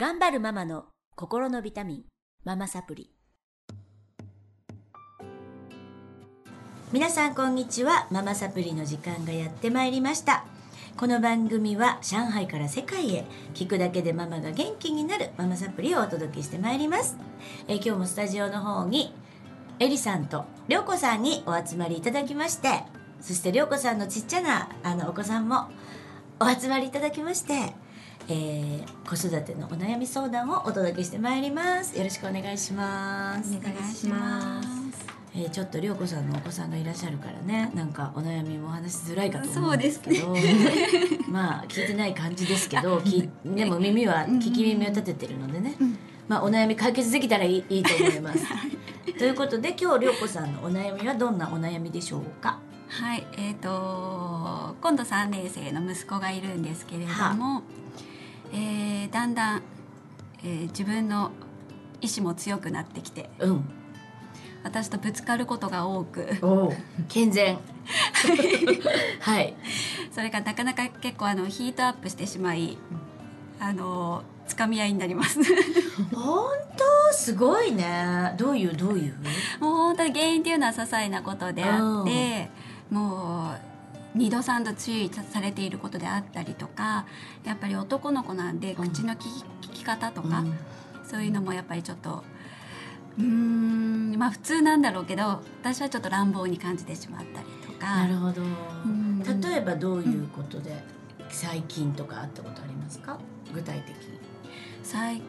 頑張るママの心のビタミンママサプリ。皆さんこんにちは。ママサプリの時間がやってまいりました。この番組は上海から世界へ聞くだけでママが元気になるママサプリをお届けしてまいります。え今日もスタジオの方にエリさんとりょうこさんにお集まりいただきましてそしてりょうこさんのちっちゃなあのお子さんもお集まりいただきましてえー、子育てのお悩み相談をお届けしてまいります。よろしくお願いします。お願いします。えー、ちょっと涼子さんのお子さんがいらっしゃるからねなんかお悩みも話しづらいかと思うんですけど、ね、まあ聞いてない感じですけどきでも耳は聞き耳を立ててるのでね、まあ、お悩み解決できたらいいいいと思います。ということで今日涼子さんのお悩みはどんなお悩みでしょうか？はい。えーと、今度3年生の息子がいるんですけれども、はえー、だんだん、えー、自分の意志も強くなってきて、うん、私とぶつかることが多く 健全。はい。それがなかなか結構あのヒートアップしてしまいあのつかみ合いになります。本当？すごいね。どういうどういう？もう本当に原因っていうのは些細なことであってもう2度3度注意されていることであったりとかやっぱり男の子なんで口の聞き方とか、そういうのもやっぱりちょっとうんまあ普通なんだろうけど私はちょっと乱暴に感じてしまったりとか。なるほど。例えばどういうことで、最近とかあったことありますか？具体的に。最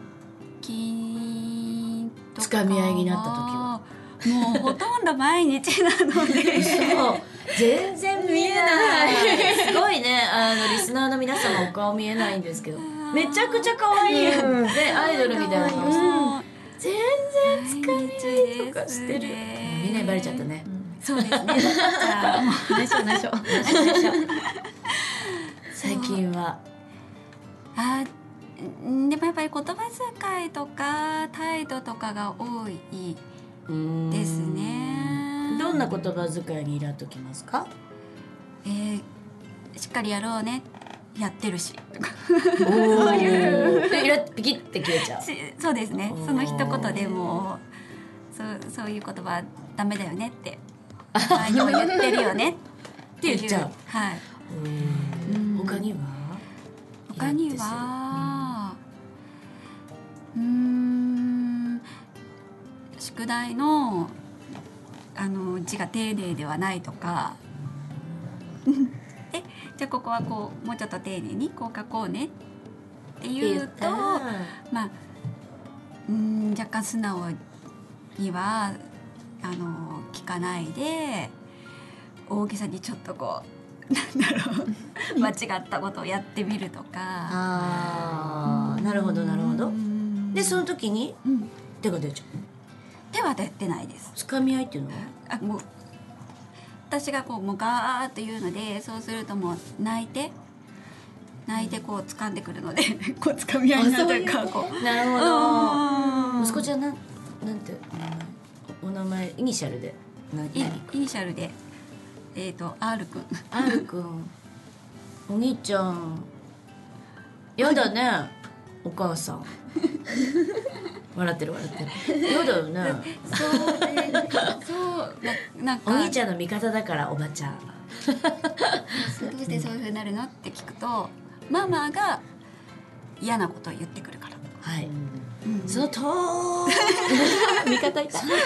近とかつかみ合いになった時は。もうほとんど毎日なので。そう全然見えない。すごいねあのリスナーの皆様お顔見えないんですけど。めちゃくちゃ可愛い、うん、でアイドルみたいな顔して、全然疲れとかしてる。みんなにバレちゃったね、そうですね。内緒内緒最近は。あでもやっぱり言葉遣いとか態度とかが多いですねどんな言葉遣いにイラっときますか？えー、しっかりやろうね。やってるし。とかそういう。イラピキって切れちゃう。そうですね。その一言でもそうそういう言葉ダメだよねって。前にも言ってるよね。って言っちゃう。はい。他には？他にはうん。宿題のあの字が丁寧ではないとか えじゃあここはこうもうちょっと丁寧にこう書こうねっていうとまあうん若干素直にはあの聞かないで大げさにちょっとこう なんだろう 間違ったことをやってみるとか。あなるほどなるほど。でその時に、うん、手が出ちゃう。手は出てないです。つかみ合いっていうのは？あもう私がこうもうガーッと言うのでそうするともう泣いて泣いてこう掴んでくるので こう掴み合いになるかこう。なるほど。息子ちゃんなんなんてお名前イニシャルでイイニシャルで。えっ、ー、と R 君 R 君お兄ちゃん。やだねお母さん 笑ってる笑ってる。そうだよね。そうそうなんか。お兄ちゃんの味方だからおばちゃん。どうしてそういうふうになるの？って聞くとママが嫌なことを言ってくるから。はい、うん、その通り。味方いたその通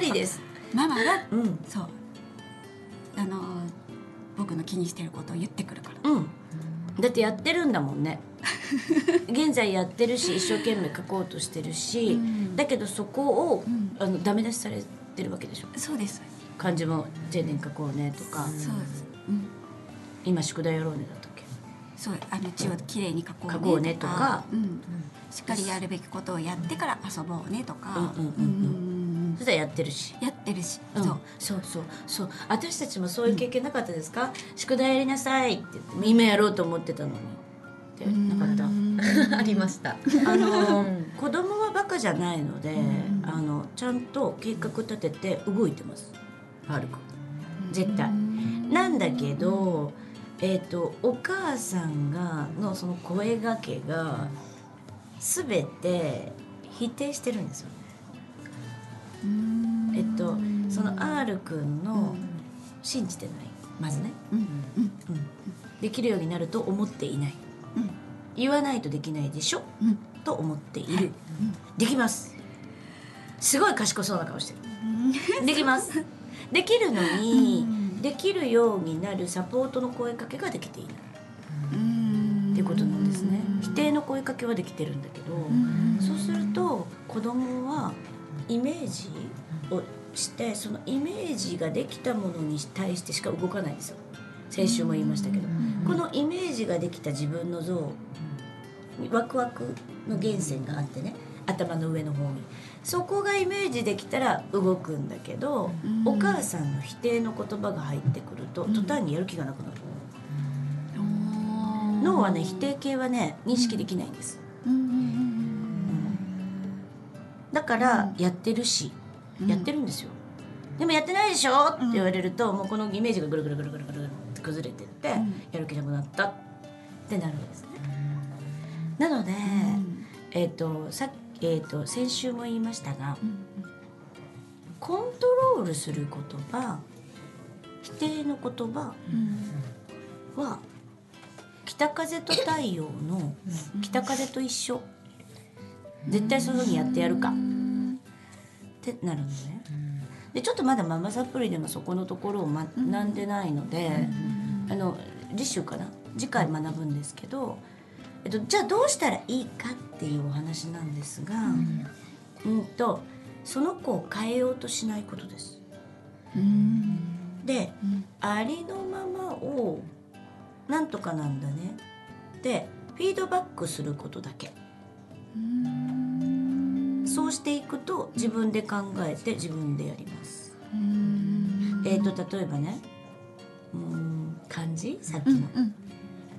りです。ママが、うん、そう。あの僕の気にしてることを言ってくるから、うん、だってやってるんだもんね。現在やってるし一生懸命書こうとしてるし、うん、だけどそこを、うん、あのダメ出しされてるわけでしょ。そうです。漢字も丁寧に書こうねとか。そうです、うん、今宿題やろうねだったっけ？そう。あの字をきれいに書こうね書こうねとか、うん、しっかりやるべきことをやってから遊ぼうねとかそしたらやってるし。やってるし、うん、そうそうそうそう。私たちもそういう経験なかったですか、宿題やりなさいって言って今やろうと思ってたのに。ってなかった？ありました。あの子供はバカじゃないのであのちゃんと計画立てて動いてます。はるく絶対。なんだけどえっ、ー、とお母さんがのその声がけが全て否定してるんですよ。うん。えっとその R 君の信じてない。まずね、うん。うん。うん、できるようになると思っていない。うん。言わないとできないでしょ？うん。と思っている、できます。すごい賢そうな顔してる。できます。できるのに、うん。できるようになるサポートの声かけができていないうん。っていうことなんですね。否定の声かけはできてるんだけど、うん。そうすると子供はイメージをしてそのイメージができたものに対してしか動かないんですよ。先週も言いましたけど、このイメージができた自分の像にワクワクの源泉があってね。頭の上の方に。そこがイメージできたら動くんだけど、うん。お母さんの否定の言葉が入ってくると途端にやる気がなくなる、脳はね否定系はね認識できないんです、うんからやってるし、うん。やってるんですよ。でもやってないでしょって言われると、もうこのイメージがぐるぐるぐるぐるぐるって崩れてって、ん。やる気なくなったってなるんですね。なので、うん。えっ、とさっき、えー、と先週も言いましたがうんコントロールする言葉否定の言葉うん。は北風と太陽の北風と一緒。絶対そういうふうにやってやるかってなるのね。でちょっとまだママサプリでもそこのところを学んでないので、あの次週かな。次回学ぶんですけど、えっと、じゃあどうしたらいいかっていうお話なんですが、うん、とその子を変えようとしないことです。うん。でうん。ありのままをなんとかなんだね。でフィードバックすることだけ。うんそうしていくと自分で考えて自分でやります。うん。えー、と例えばねうん漢字？さっきの、うん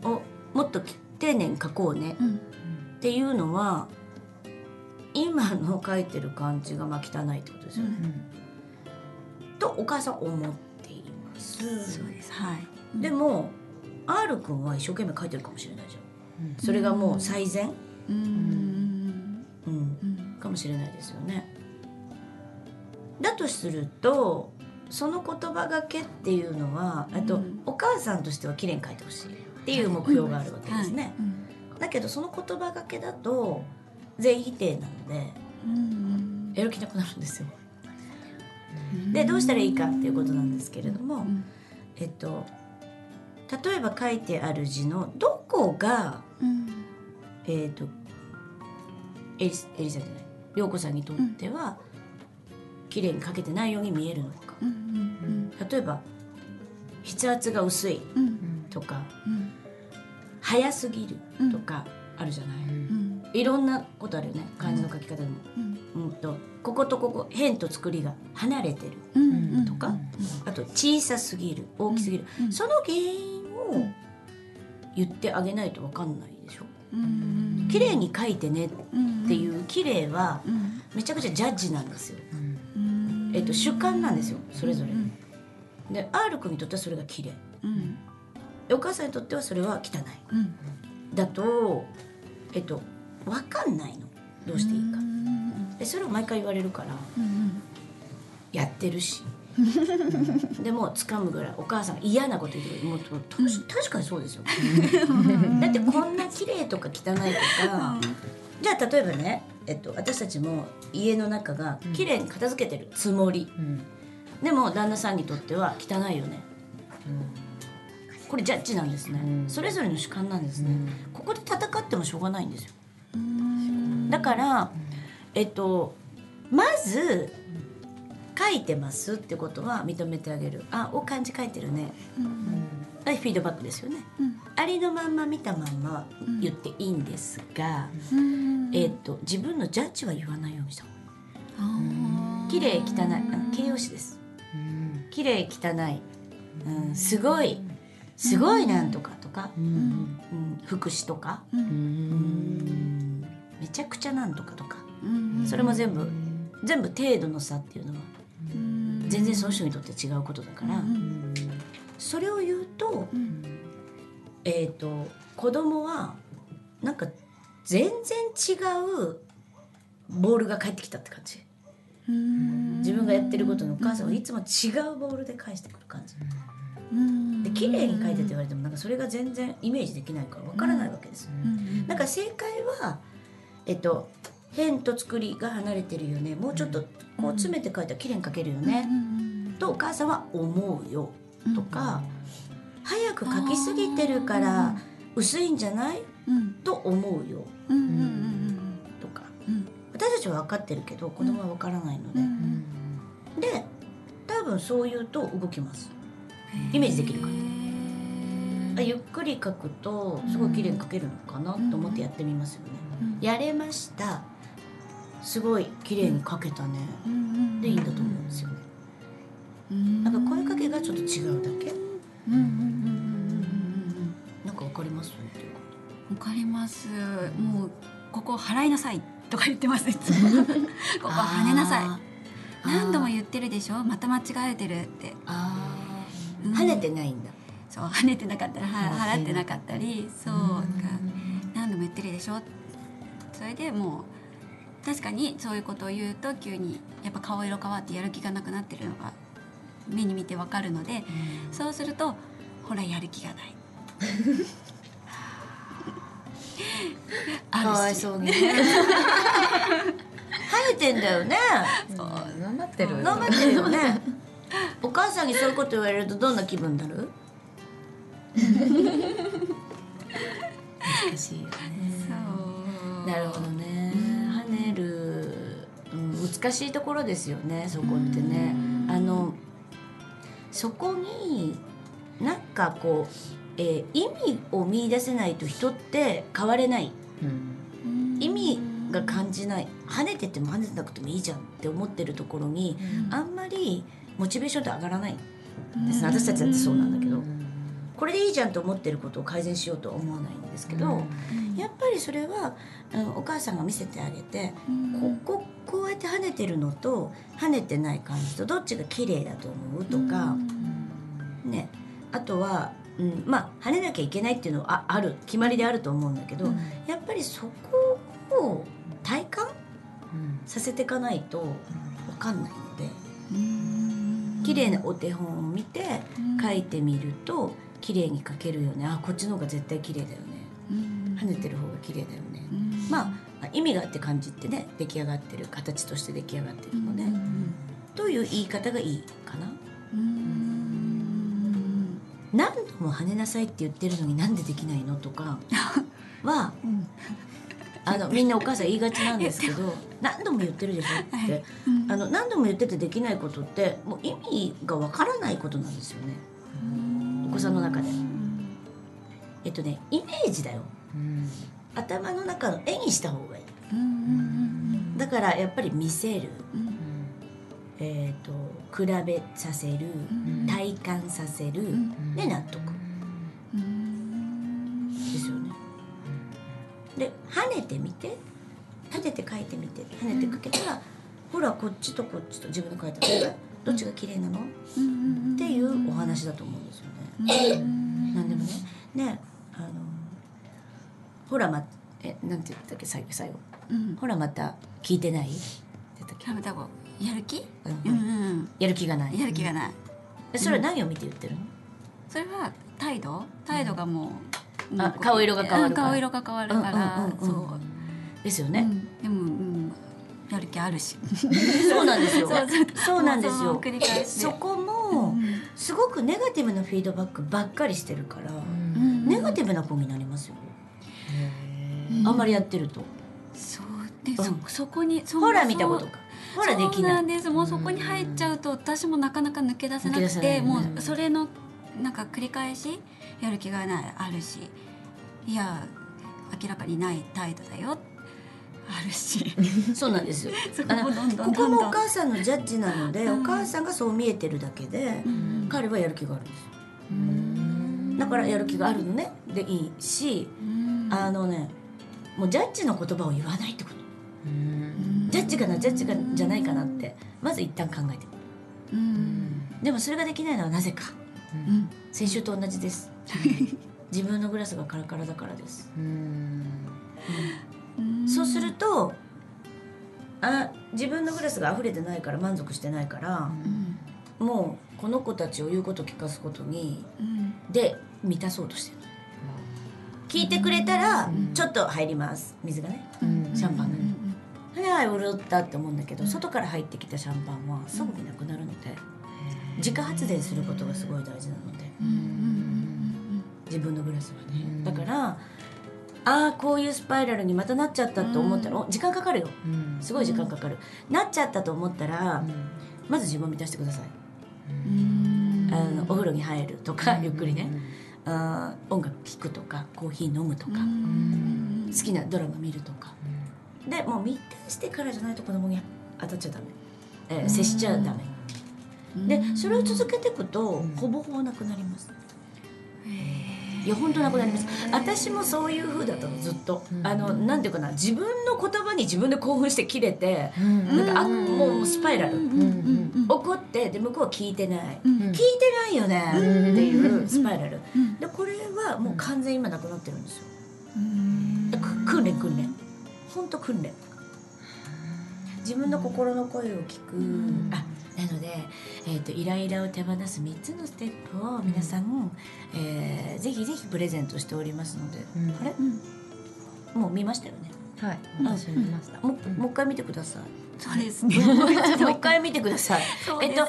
をもっと丁寧に書こうね。うん。っていうのは今の書いてる漢字がまあ汚いってことですよね。とお母さん思っています。そうです。はい。でも R 君は一生懸命書いてるかもしれないじゃん。それがもう最善、うんうん、うんかもしれないですよね。だとするとその言葉がけっていうのは、あとうん。お母さんとしては綺麗に書いてほしいっていう目標があるわけですね。はい。だけどその言葉がけだと全否定なのでうん。やる気なくなるんですよ。でどうしたらいいかっていうことなんですけれども、うん。えっと例えば書いてある字のどこがうん。えっ、とエリスエリさんじゃない涼子さんにとっては、綺麗に書けてないように見えるのか。うんうん例えば筆圧が薄いうんとかうん。早すぎるとかあるじゃない、うん。いろんなことあるよね漢字の書き方でも、うん。うん、とこことここ辺と作りが離れてるうんとか、あと小さすぎる大きすぎる、うんその原因を言ってあげないと分かんないでしょ。うん綺麗に書いてねっうんていう綺麗はうん。めちゃくちゃジャッジなんですよ、うん。えっと主観なんですよそれぞれ、うんで R 君にとってはそれが綺麗。うん。でお母さんにとってはそれは汚い。うん。だとえっと分かんないの。どうしていいか。うん。でそれを毎回言われるからうんやってるし。でも掴むぐらいお母さんが嫌なこと言ってもうと確かにそうですよ。だってこんな綺麗とか汚いとかじゃあ例えばね、えっと、私たちも家の中が綺麗に片付けてるつもり、でも旦那さんにとっては汚いよね。これジャッジなんですね、うん。それぞれの主観なんですね、ここで戦ってもしょうがないんですよ。うん。だから、えっとまず書いてますってことは認めてあげる。あお漢字書いてるねあフィードバックですよね。うん。ありのまんま見たまんま言っていいんですが、うん。えっと自分のジャッジは言わないようにした綺麗汚いあ形容詞です。綺麗汚い、うん、すごいすごいなんとかとか、うん、福祉とか、うん。うん、めちゃくちゃなんとかとかうん。それも全部全部程度の差っていうのはうん。全然その人にとって違うことだから、うんそれを言うと,、うん。えー、と子供はなんか全然違うボールが返ってきたって感じ。自分がやってることのお母さんはいつも違うボールで返してくる感じ。で綺麗に書いてって言われてもなんかそれが全然イメージできないからわからないわけです。よ、だから正解はえっと辺と作りが離れてるよね。もうちょっとこう詰めて書いたら綺麗に書けるよね、とお母さんは思うよとか、早く書きすぎてるから薄いんじゃない、と思うよ、とか、私たちは分かってるけど子供は分からないので、で多分そう言うと動きます。イメージできるからゆっくり書くとすごい綺麗に書けるのかな？と思ってやってみますよね、やれました。すごい綺麗に書けたね、でいいんだと思うんですよ。ね、なんか声かけがちょっと違うだけ、なんかわかります？わかります。もうここ払いなさいとか言ってますいつも。ここ跳ねなさい。何度も言ってるでしょ？また間違えてるって。ああ、跳ねてないんだ。そう跳ねてなかったら払ってなかったり。そうか何度も言ってるでしょ？それでもう確かにそういうことを言うと急にやっぱ顔色変わってやる気がなくなってるのが目に見てわかるので、うん、そうするとほらやる気がない。かわいそうにね。晴れてんだよね。そう。頑張ってる頑張ってるよね。お母さんにそういうこと言われるとどんな気分になる？難しいよね。なるほどね。跳ねる、うん、難しいところですよねそこってね。あのそこになんかこう、えー、意味を見出せないと人って変われない、うん、意味が感じない。跳ねてても跳ねてなくてもいいじゃんって思ってるところに、うん、あんまりモチベーションって上がらないです、私たちだってそうなんだけど、これでいいじゃんと思ってることを改善しようとは思わないんですけど、やっぱりそれは、うん、お母さんが見せてあげて、こここうやって跳ねてるのと跳ねてない感じとどっちが綺麗だと思うとか、ね。あとはうん、まあ跳ねなきゃいけないっていうのはある決まりであると思うんだけど、うん、やっぱりそこを体感、させていかないと分かんないので、うん、綺麗なお手本を見て書いてみると綺麗に書けるよね。あこっちの方が絶対綺麗だよね、跳ねてる方が綺麗だよね、まあ意味があって感じってね出来上がってる形として出来上がってるので、という言い方がいいかな。何度も跳ねなさいって言ってるのになんでできないのとかは、うん、あのみんなお母さん言いがちなんですけど 何度も言ってるでしょって、はい。あの何度も言っててできないことってもう意味がわからないことなんですよね。お子さんの中で。えっとねイメージだよ、頭の中の絵にした方がいい。だからやっぱり見せる、えーと、比べさせる、体感させる、で納得、ですよね。で跳ねてみて。立てて書いてみて。跳ねて書けたら、ほらこっちとこっちと自分の書いた絵がどっちが綺麗なの、っていうお話だと思うんですよね。なんでもね。ねほらまえなんて言ったっけ？最後最後、ほらまた聞いてない？って言ったっけ？やる気、うんうん。やる気がない。やる気がない、それは何を見て言ってるの、それは態度？態度がもう、あ顔色が変わる顔色が変わるから、そう。ですよね、でも、うん、やる気あるし。そうなんですよ。そうなんですよ。そこもすごくネガティブなフィードバックばっかりしてるから、ネガティブな子になりますよ、あんまりやってると。そうで、そそこにほら見たことか。ほらできないなんですもうそこに入っちゃうと私もなかなか抜け出せなくて、もうそれのなんか繰り返しやる気がないあるし。いや明らかにない態度だよ。あるし。そうなんですよ。ここもお母さんのジャッジなので、お母さんがそう見えてるだけで、彼はやる気があるんですよ。だからやる気があるのね。でいいし、あのねもうジャッジの言葉を言わないってこと。ジャッジかなジャッジかじゃないかなってまず一旦考えてみる、うん、でもそれができないのはなぜか、うん、先週と同じです。自分のグラスがカラカラだからです、うん。そうするとあ自分のグラスが溢れてないから満足してないから、もうこの子たちを言うこと聞かすことにで満たそうとしてる聞いてくれたら、ちょっと入ります。水がね。シャンパンがね。はいはい潤ったって思うんだけど、外から入ってきたシャンパンはすぐになくなるので、自家発電することがすごい大事なので、自分のグラスはね、うん。だからああこういうスパイラルにまたなっちゃったと思ったら、お時間かかるよ。うん。すごい時間かかる、なっちゃったと思ったら、まず自分を満たしてください、あのお風呂に入るとか、ゆっくりね、あー音楽聴くとかコーヒー飲むとか、好きなドラマ見るとか、でもう満たしてからじゃないと子供に当たっちゃダメ、えー接しちゃダメ、でそれを続けていくと、ほぼほぼなくなりますいや本当なくなります。私もそういう風だったのずっと、あのなんていうかな自分の言葉に自分で興奮して切れて、なんかあもうスパイラル、怒ってで向こうは聞いてない、聞いてないよねっていうスパイラル、でこれはもう完全に今なくなってるんですよ、訓練訓練。本当訓練。自分の心の声を聞く、あなので、えー、とイライラを手放す3つのステップを皆さん、えーぜひぜひプレゼントしておりますので、うん。あれ？もう見ましたよね？はい。私見ました。もうもう一回見てください。そうですね。もう一回見てください。そうえっと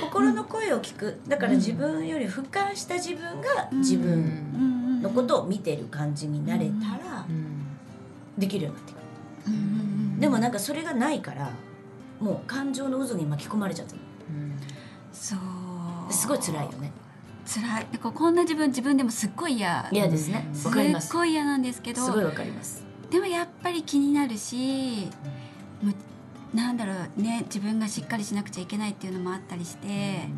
心の声を聞く。だから自分より俯瞰した自分が自う分ん。のことを見てる感じになれたらうん。できるようになってくる。でもなんかそれがないからもう感情の渦に巻き込まれちゃってる。そうすごい辛いよね。辛い。なんかこんな自分自分でもすっごい嫌。嫌ですね。うん。わかります。すっごい嫌なんですけどすごいわかります。でもやっぱり気になるし、むなんだろうね自分がしっかりしなくちゃいけないっていうのもあったりして、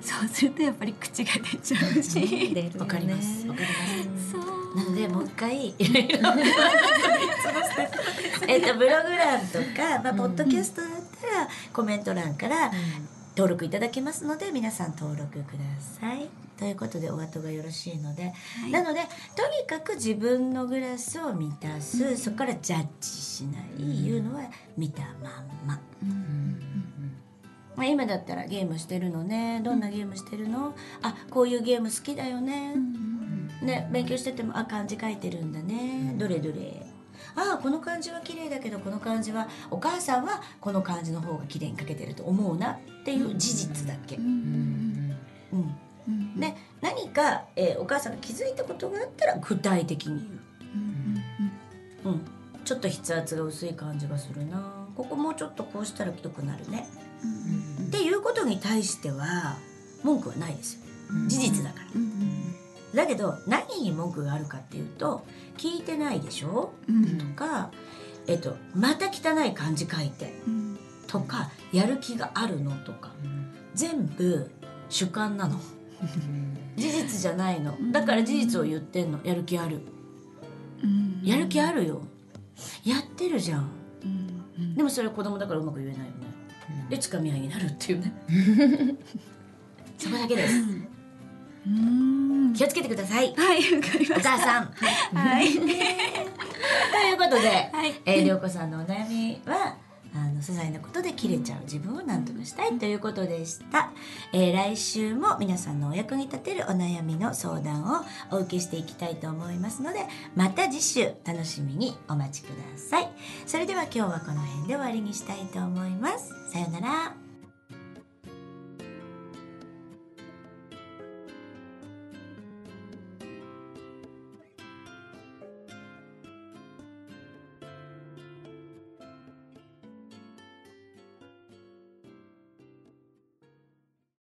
そうするとやっぱり口が出ちゃうし、わかります。わかります。そう。なのでもう一回。いろいろえっとブログ欄とか、まあ、ポッドキャストだったらコメント欄から登録いただけますので皆さん登録ください。ということでお後がよろしいので、い。なのでとにかく自分のグラスを満たす、そこからジャッジしない、いうのは見たまんま。まあ、今だったらゲームしてるのね。どんなゲームしてるの、あこういうゲーム好きだよね、ね勉強しててもあ漢字書いてるんだね、どれどれ。あこの漢字は綺麗だけどこの漢字はお母さんはこの漢字の方が綺麗に書けてると思うなっていう事実だけ、うんで何か、えーお母さんが気づいたことがあったら具体的に言う、うん、ちょっと筆圧が薄い感じがするな。ここもうちょっとこうしたら良くなるねっていうことに対しては文句はないですよ。事実だから。だけど何に文句があるかっていうと聞いてないでしょ？とか、えっと、また汚い漢字書いてとかやる気があるのとか全部主観なの。事実じゃないの。だから事実を言ってんの。やる気ある。やる気あるよ。やってるじゃん。でもそれは子供だからうまく言えないよねでつかみ合いになるっていうね。そこだけです。気をつけてください。はいお母さん。たはい。ということで、はい。えー、涼子さんのお悩みはあの些細なことで切れちゃう。自分を何とかしたいということでした、えー来週も皆さんのお役に立てるお悩みの相談をお受けしていきたいと思いますのでまた次週楽しみにお待ちください。それでは今日はこの辺で終わりにしたいと思います。さようなら。